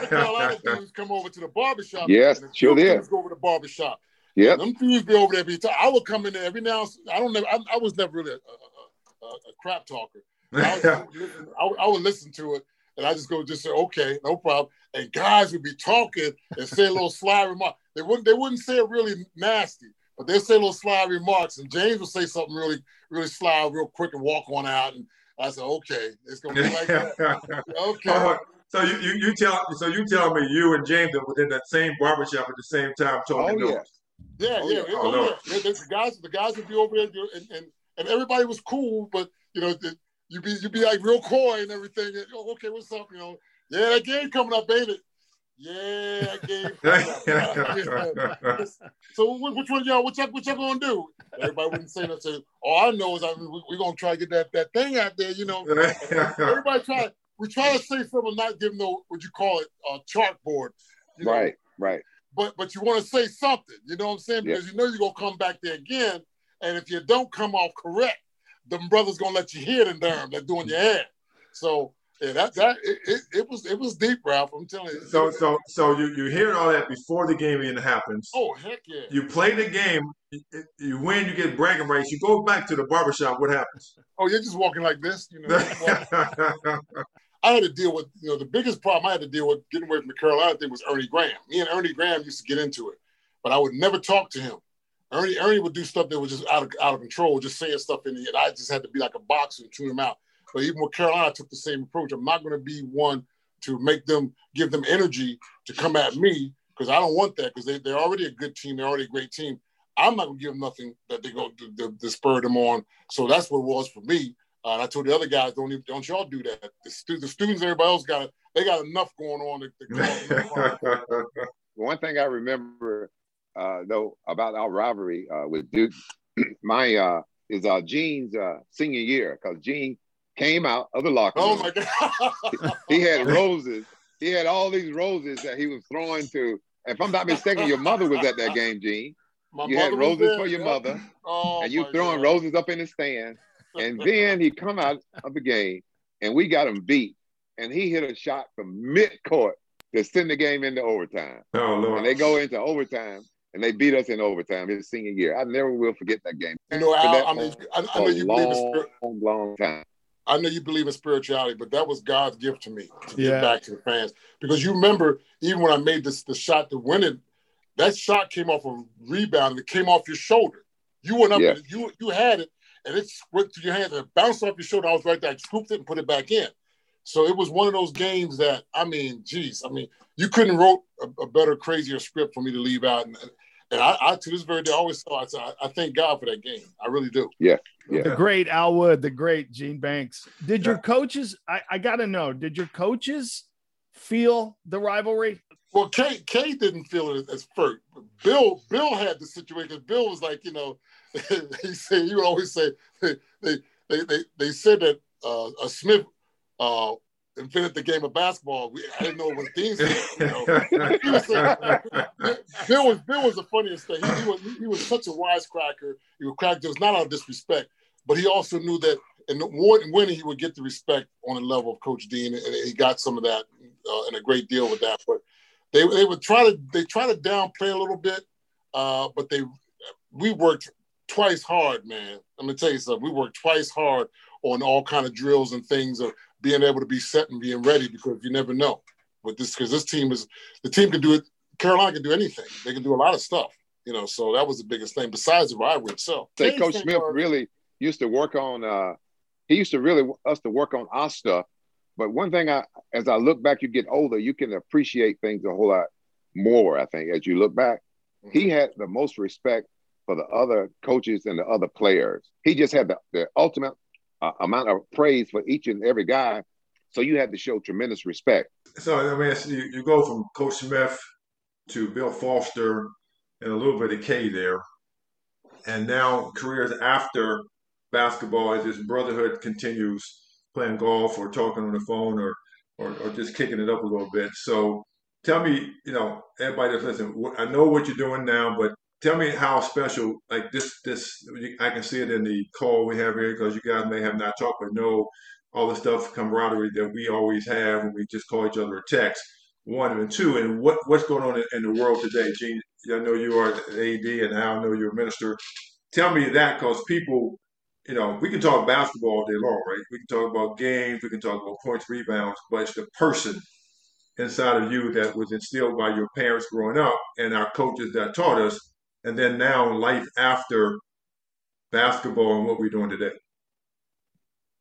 S5: Carolina dudes come over to the barbershop.
S4: Yes, sure did.
S5: Go over to the barbershop.
S4: Yeah,
S5: them dudes be over there every time. I would come in there every now. I don't know. I, I was never really a, a, a, a crap talker. I, would, I, would listen to it and I just go just say, okay, no problem. And guys would be talking and say a little sly remark. They wouldn't they wouldn't say it really nasty, but they'd say little sly remarks. And James would say something really, really sly real quick and walk on out. And I said, okay, it's gonna be like that. okay. Uh,
S3: so you, you, you tell so you tell me you and James were within that same barbershop at the same time talking.
S5: Oh, yeah. Yeah, oh, yeah, yeah. Oh, no. yeah. The, guys, the guys would be over there, and, and, and everybody was cool, but you know, the, you be you be like real coy and everything. And, oh, okay, what's up? You know, yeah, that game coming up, baby. Yeah, that game. so which one y'all? What y'all, what y'all gonna do? Everybody wouldn't say nothing. All I know is I mean, we, are gonna try to get that that thing out there. You know, everybody try. We try to say something, not give no what you call it a chalkboard.
S4: You right, right.
S5: But but you want to say something. You know what I'm saying? Because yeah. you know you're gonna come back there again, and if you don't come off correct, the brothers gonna let you hear it in Durham. They're doing your hair. So Yeah, that that it, it, it, was it was deep, Ralph. I'm telling you.
S3: So so so you you hear all that before the game even happens.
S5: Oh heck yeah!
S3: You play the game, you, you win, you get bragging rights. You go back to the barbershop. What happens?
S5: Oh, you're just walking like this, you know. I had to deal with you know the biggest problem I had to deal with getting away from the Carolina thing was Ernie Graham. Me and Ernie Graham used to get into it, but I would never talk to him. Ernie Ernie would do stuff that was just out of out of control, just saying stuff in the and I just had to be like a boxer and tune him out. But even with Carolina, I took the same approach. I'm not going to be one to make them give them energy to come at me because I don't want that because they, they're already a good team. They're already a great team. I'm not going to give them nothing that they go to, to, to, spur them on. So that's what it was for me. Uh, and I told the other guys, don't even, don't y'all do that. The, stu- the students, everybody else got they got enough going on. To,
S4: to One thing I remember uh, though about our rivalry uh, with Duke, my uh, is uh, Gene's uh, senior year because Gene came out of the locker
S5: oh
S4: room.
S5: Oh my
S4: God! he had roses. He had all these roses that he was throwing to. If I'm not mistaken, your mother was at that game, Gene. My you had roses for your yep. mother, oh, and you throwing God. roses up in the stand. And then he come out of the game, and we got him beat. And he hit a shot from mid court to send the game into overtime.
S3: Oh Lord!
S4: And they go into overtime, and they beat us in overtime his senior year. I never will forget that game.
S5: You know, Al, I mean, I, I know you
S4: long,
S5: believe
S4: in long, long time.
S5: I know you believe in spirituality, but that was God's gift to me to yeah. give back to the fans. Because you remember, even when I made this the shot to win it, that shot came off a rebound and it came off your shoulder. You went up, yeah. and you you had it, and it went through your hands and it bounced off your shoulder. I was right there, I scooped it and put it back in. So it was one of those games that I mean, geez, I mean, you couldn't wrote a, a better, crazier script for me to leave out. And, and I, I, to this very day, I always thought I, I thank God for that game. I really do.
S4: Yeah, yeah.
S2: The great Al Wood, the great Gene Banks. Did your coaches? I, I got to know. Did your coaches feel the rivalry?
S5: Well, Kate, Kay didn't feel it as first. Bill, Bill had the situation. Bill was like, you know, he said he would always say they they they, they said that uh, a Smith uh, invented the game of basketball. We, I didn't know it was Dean You know? Bill was Bill was the funniest thing. He, he, was he was such a wisecracker. He would crack jokes, not out of disrespect, but he also knew that in winning he would get the respect on the level of Coach Dean, and he got some of that uh, and a great deal with that. But they they would try to they try to downplay a little bit, uh, but they we worked twice hard, man. Let me tell you something. We worked twice hard on all kind of drills and things of being able to be set and being ready because you never know. With this, because this team is the team can do it. Carolina can do anything. They can do a lot of stuff. You know, so that was the biggest thing besides the rivalry itself.
S4: Say, Coach Smith really used to work on. uh He used to really us to work on our stuff. But one thing, I as I look back, you get older, you can appreciate things a whole lot more. I think as you look back, mm-hmm. he had the most respect for the other coaches and the other players. He just had the, the ultimate uh, amount of praise for each and every guy. So you had to show tremendous respect.
S3: So I mean, you, you go from Coach Smith to Bill Foster and a little bit of K there, and now careers after basketball as this brotherhood continues playing golf or talking on the phone or, or, or just kicking it up a little bit. So tell me, you know, everybody that's listening, I know what you're doing now, but tell me how special like this this i can see it in the call we have here because you guys may have not talked but know all the stuff camaraderie that we always have when we just call each other a text one and two. And what what's going on in, the world today gene? I know you are ad and i know you're a minister. Tell me that because people you know we can talk basketball all day long right? We can talk about games we can talk about points rebounds but it's the person inside of you that was instilled by your parents growing up and our coaches that taught us and then now life after basketball and what we're doing today?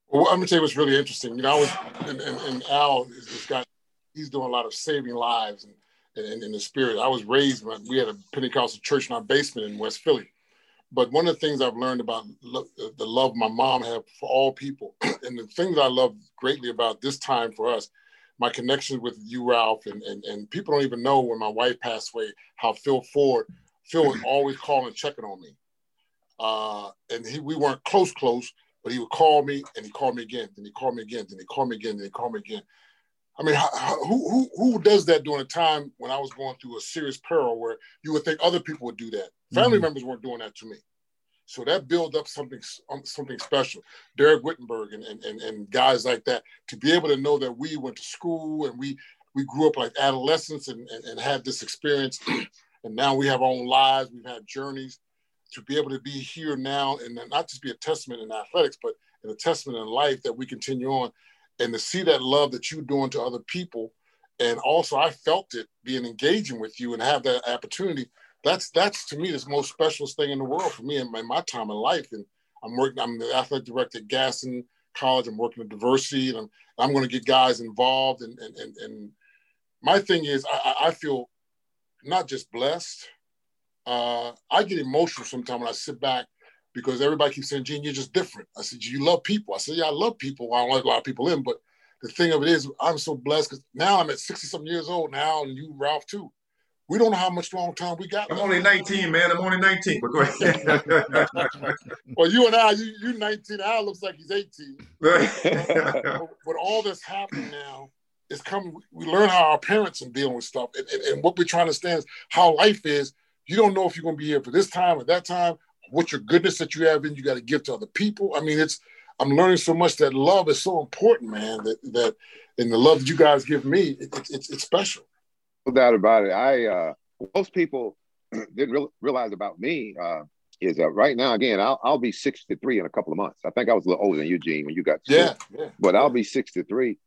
S5: Well, I'm gonna tell you what's really interesting. You know, I was and, and, and Al is this guy. He's doing a lot of saving lives and in, the spirit. I was raised. We had a Pentecostal church in our basement in West Philly. But one of the things I've learned about lo- the love my mom had for all people, and the thing that I love greatly about this time for us, my connection with you, Ralph, and, and, and people don't even know when my wife passed away how Phil Ford Phil was always calling, and checking on me. Uh, and he, we weren't close, close, but he would call me and he called me again. Then he called me again. Then he called me again. Then he called me again. I mean, who, who, who does that during a time when I was going through a serious peril where you would think other people would do that? Family mm-hmm. members weren't doing that to me. So that built up something um, something special. Dereck Whittenburg and, and, and, and guys like that to be able to know that we went to school and we we grew up like adolescents and, and, and had this experience and now we have our own lives, we've had journeys to be able to be here now and not just be a testament in athletics, but in a testament in life that we continue on and to see that love that you're doing to other people. And also I felt it being engaging with you and have that opportunity. That's that's to me the most special thing in the world for me in my, my time in life. And I'm working, I'm the athletic director at Gaston College. I'm working with diversity and I'm, I'm going to get guys involved. And, and, and, and my thing is I, I feel not just blessed. Uh, I get emotional sometimes when I sit back because everybody keeps saying, Gene, you're just different. I said, you love people. I said, yeah, I love people. I don't like a lot of people in, but the thing of it is, I'm so blessed because now I'm at 60 something years old now, and you, Ralph, too. We don't know how much long time we got.
S3: I'm only 19, man. I'm only 19, but go ahead.
S5: well, you and I, you, you 19. Al looks like he's 18. but, but all that's happening now is coming. We learn how our parents are dealing with stuff, and, and, and what we're trying to understand is how life is. You don't know if you're going to be here for this time or that time. What your goodness that you have in you got to give to other people. I mean, it's I'm learning so much that love is so important, man. That that and the love that you guys give me, it, it, it's it's special.
S4: No doubt about it. I uh, most people didn't re- realize about me uh, is that right now. Again, I'll I'll be 63 in a couple of months. I think I was a little older than Eugene when you got
S5: yeah, yeah,
S4: but I'll be 63.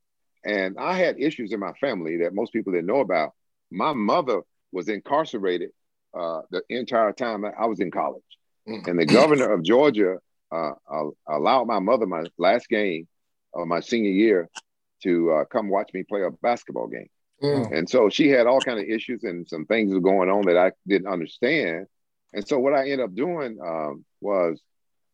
S4: And I had issues in my family that most people didn't know about. My mother was incarcerated uh, the entire time I was in college. Mm. And the governor of Georgia uh, allowed my mother my last game of my senior year to uh, come watch me play a basketball game. Mm. And so she had all kind of issues and some things were going on that I didn't understand. And so what I ended up doing um, was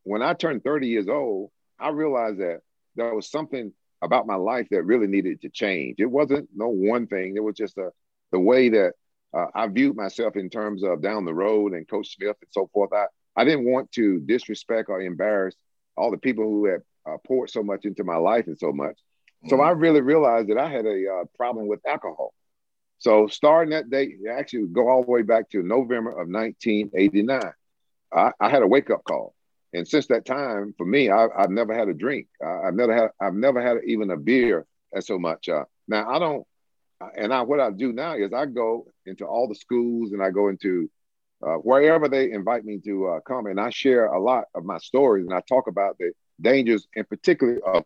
S4: when I turned 30 years old, I realized that there was something about my life that really needed to change. It wasn't no one thing. It was just a the way that uh, I viewed myself in terms of down the road and Coach Smith and so forth. I I didn't want to disrespect or embarrass all the people who had uh, poured so much into my life and so much. So I really realized that I had a uh, problem with alcohol. So starting that day, actually go all the way back to November of 1989. I, I had a wake up call. And since that time, for me, I, have never had a drink. I, have never had, I've never had even a beer as so much. Uh, now I don't, and I, what I do now is I go into all the schools and I go into uh, wherever they invite me to uh, come, and I share a lot of my stories and I talk about the dangers, in particular, of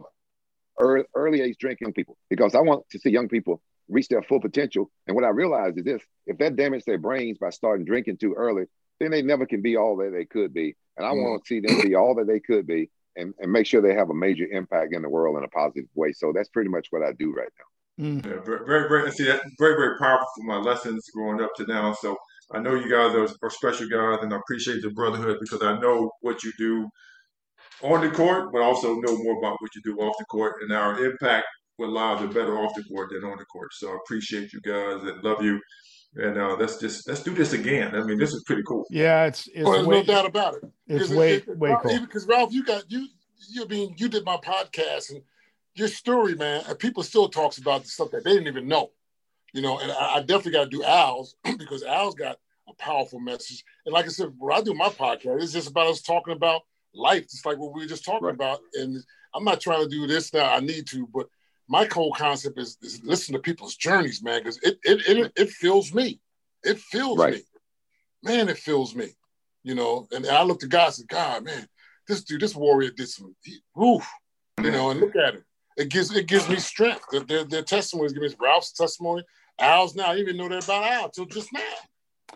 S4: early, early age drinking people, because I want to see young people reach their full potential. And what I realize is this: if that damage their brains by starting drinking too early, then they never can be all that they could be. And I mm. want to see them be all that they could be and, and make sure they have a major impact in the world in a positive way. So that's pretty much what I do right now.
S3: Mm. Yeah, very, very, very, see, that very, very powerful for my lessons growing up to now. So I know you guys are, are special guys, and I appreciate the brotherhood because I know what you do on the court, but also know more about what you do off the court, and our impact with lives are better off the court than on the court. So I appreciate you guys and love you and uh, let's just let's do this again. I mean, this is pretty cool.
S2: Yeah, it's, it's
S5: well, there's way, no doubt about it.
S2: It's way it, way cool.
S5: Because Ralph, you got you you mean you did my podcast and your story, man, and people still talks about the stuff that they didn't even know. You know, and I, I definitely got to do Al's because Al's got a powerful message. And like I said, when I do my podcast, it's just about us talking about life, just like what we were just talking right. about. And I'm not trying to do this now. I need to, but my whole concept is, is listen to people's journeys, man, because it, it it it fills me. It fills right. me. Man, it fills me. You know, and I look at God and said, God, man, this dude, this warrior did some woof, you know, and look at it. It gives it gives me strength. Their, their, their testimonies give me Ralph's testimony. Al's now, I didn't even know that about Al until just now.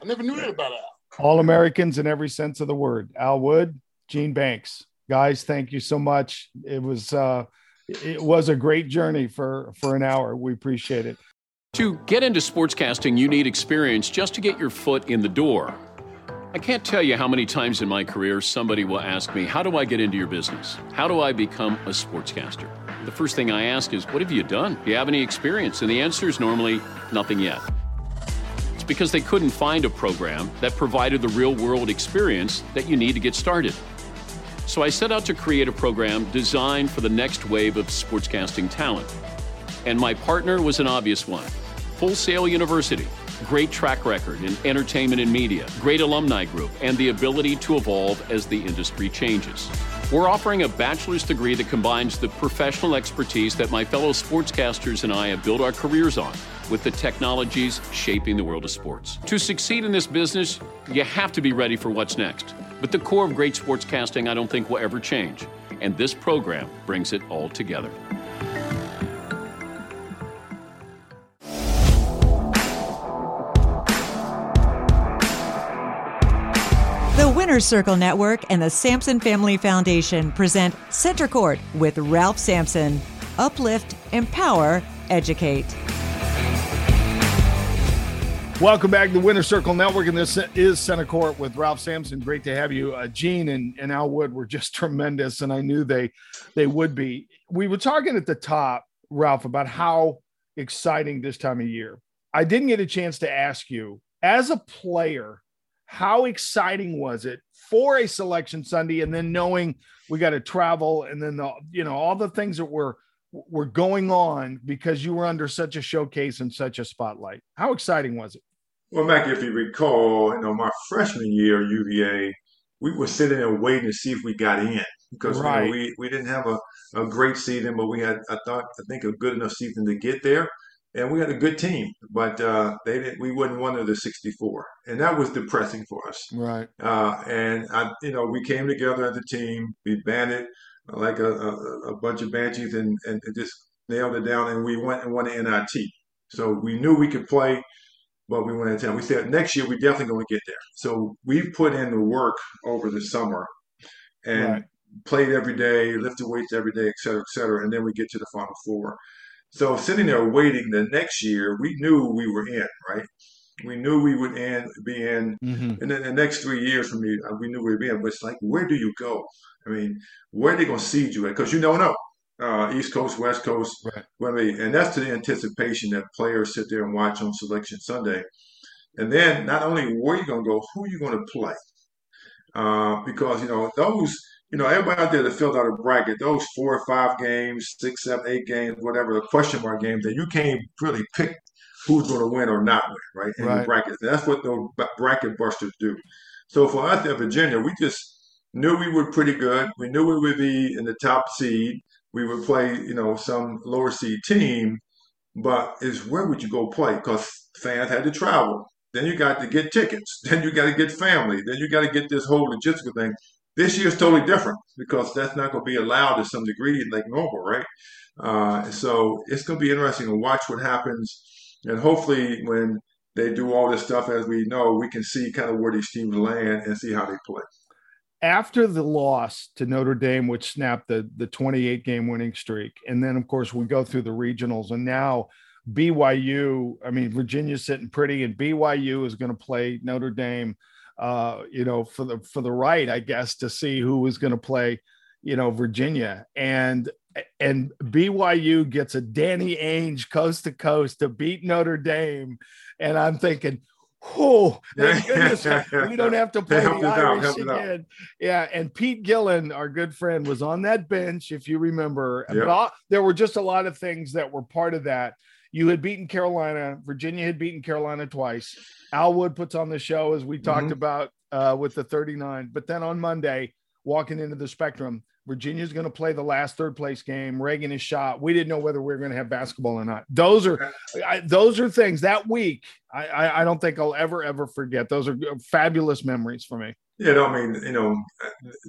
S5: I never knew that about Al.
S2: All Americans in every sense of the word. Al Wood, Gene Banks. Guys, thank you so much. It was uh it was a great journey for for an hour. We appreciate it.
S6: To get into sportscasting, you need experience just to get your foot in the door. I can't tell you how many times in my career somebody will ask me, How do I get into your business? How do I become a sportscaster? The first thing I ask is, What have you done? Do you have any experience? And the answer is normally, Nothing yet. It's because they couldn't find a program that provided the real world experience that you need to get started. So I set out to create a program designed for the next wave of sportscasting talent. And my partner was an obvious one Full Sail University. great track record in entertainment and media, great alumni group, and the ability to evolve as the industry changes. We're offering a bachelor's degree that combines the professional expertise that my fellow sportscasters and I have built our careers on with the technologies shaping the world of sports. To succeed in this business, you have to be ready for what's next. But the core of great sportscasting, I don't think, will ever change. And this program brings it all together.
S1: The Winner's Circle Network and the Sampson Family Foundation present Center Court with Ralph Sampson. Uplift, empower, educate.
S2: Welcome back to the Winner Circle Network, and this is Center Court with Ralph Sampson. Great to have you. Uh, Gene and, and Al Wood were just tremendous, and I knew they they would be. We were talking at the top, Ralph, about how exciting this time of year. I didn't get a chance to ask you, as a player, how exciting was it for a selection Sunday, and then knowing we got to travel, and then the you know all the things that were were going on because you were under such a showcase and such a spotlight. How exciting was it?
S3: Well, Mac, if you recall, you know, my freshman year at UVA, we were sitting there waiting to see if we got in because right. you know, we, we didn't have a, a great season, but we had, I thought, I think a good enough season to get there. And we had a good team, but uh, they didn't. We wasn't one of the 64, and that was depressing for us.
S2: Right.
S3: Uh, and I, you know, we came together as a team. We banded like a, a, a bunch of banshees and, and just nailed it down. And we went and won the NIT. So we knew we could play, but we went in town. We said next year we definitely going to get there. So we put in the work over the summer and right. played every day, lifted weights every day, et cetera, et cetera. And then we get to the Final Four. So sitting there waiting the next year, we knew we were in, right? We knew we would end, be in, mm-hmm. and then the next three years for me, uh, we knew we'd be in. But it's like, where do you go? I mean, where are they going to seed you at? Because you don't know. Uh, East Coast, West Coast, right. And that's to the anticipation that players sit there and watch on Selection Sunday. And then not only where you going to go, who are you going to play? Uh, because you know those, you know everybody out there that filled out a bracket, those four or five games, six, seven, eight games, whatever the question mark games that you can't really pick who's going to win or not win, right? In right. the brackets, that's what those bracket busters do. So for us at Virginia, we just knew we were pretty good. We knew we would be in the top seed. We would play, you know, some lower seed team, but is where would you go play? Because fans had to travel. Then you got to get tickets. Then you got to get family. Then you got to get this whole logistical thing. This year is totally different because that's not going to be allowed to some degree like normal, right? Uh, so it's going to be interesting to watch what happens. And hopefully, when they do all this stuff, as we know, we can see kind of where these teams land and see how they play
S2: after the loss to Notre Dame, which snapped the the 28 game winning streak, and then of course we go through the regionals, and now BYU. I mean, Virginia's sitting pretty, and BYU is going to play Notre Dame. Uh, you know, for the for the right, I guess, to see who is going to play. You know, Virginia and and BYU gets a Danny Ainge coast to coast to beat Notre Dame, and I'm thinking, Oh, thank goodness we don't have to play the Irish out, again. Yeah, and Pete Gillen, our good friend, was on that bench, if you remember. Yep. But all, there were just a lot of things that were part of that. You had beaten Carolina. Virginia had beaten Carolina twice. Al Wood puts on the show as we talked mm-hmm. about uh, with the 39. But then on Monday, walking into the Spectrum, Virginia's going to play the last third place game. Reagan is shot. We didn't know whether we were going to have basketball or not. Those are I, those are things that week. I, I, I don't think I'll ever ever forget. Those are fabulous memories for me.
S3: Yeah, no, I mean, you know,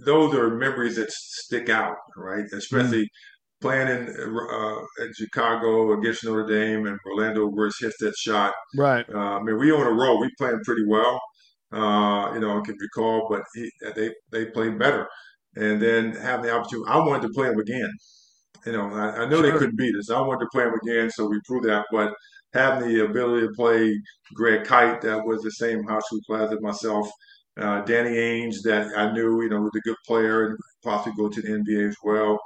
S3: those are memories that stick out, right? Especially mm-hmm. playing in uh, in Chicago against Notre Dame and Orlando, where he hit that shot.
S2: Right.
S3: Uh, I mean, we on a roll. We playing pretty well. Uh, you know, I can recall, but he, they they played better and then have the opportunity. I wanted to play them again. You know, I, I know sure. they couldn't beat us. I wanted to play them again, so we proved that. But having the ability to play Greg Kite, that was the same high school class as myself. Uh, Danny Ainge, that I knew, you know, was a good player and possibly go to the NBA as well.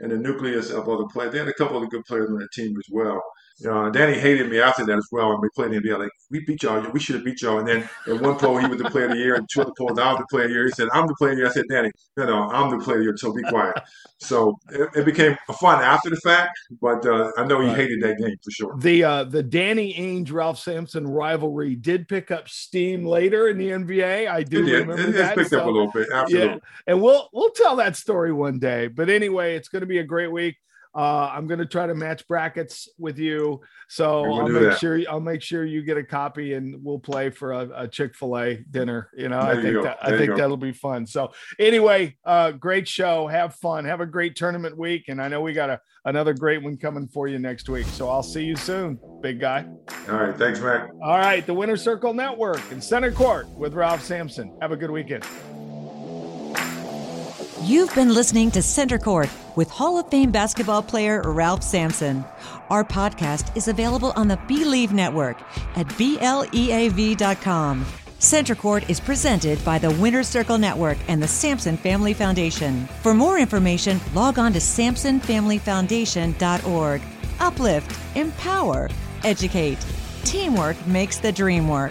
S3: And the nucleus of other players. They had a couple of good players on the team as well. Uh, Danny hated me after that as well. When we played in the NBA, like we beat y'all, we should have beat y'all. And then at one poll, he was the player of the year, and two other polls, I was the player of the year. He said, "I'm the player of the year." I said, "Danny, no, no, I'm the player of the year." So be quiet. So it, it became fun after the fact, but uh, I know he hated that game for sure.
S2: The uh, the Danny Ainge Ralph Sampson rivalry did pick up steam later in the NBA. I do
S3: It did.
S2: remember
S3: It, it's
S2: that.
S3: picked up a little bit. Absolutely.
S2: Yeah, and we'll we'll tell that story one day. But anyway, it's going to be a great week. Uh, I'm going to try to match brackets with you, so I'll make
S3: that.
S2: sure I'll make sure you get a copy, and we'll play for a, a Chick Fil A dinner. You know, I
S3: There you
S2: think that, I think that'll be fun. So anyway, uh, great show. Have fun. Have a great tournament week, and I know we got a another great one coming for you next week. So I'll see you soon, big guy.
S3: All right. Thanks, Mac.
S2: All right, the Winner Circle Network and Center Court with Ralph Sampson. Have a good weekend.
S1: You've been listening to Center Court with Hall of Fame basketball player Ralph Sampson. Our podcast is available on the Bleav Network at BLEAV.com. Center Court is presented by the Winner Circle Network and the Sampson Family Foundation. For more information, log on to SampsonFamilyFoundation.org. Uplift, empower, educate. Teamwork makes the dream work.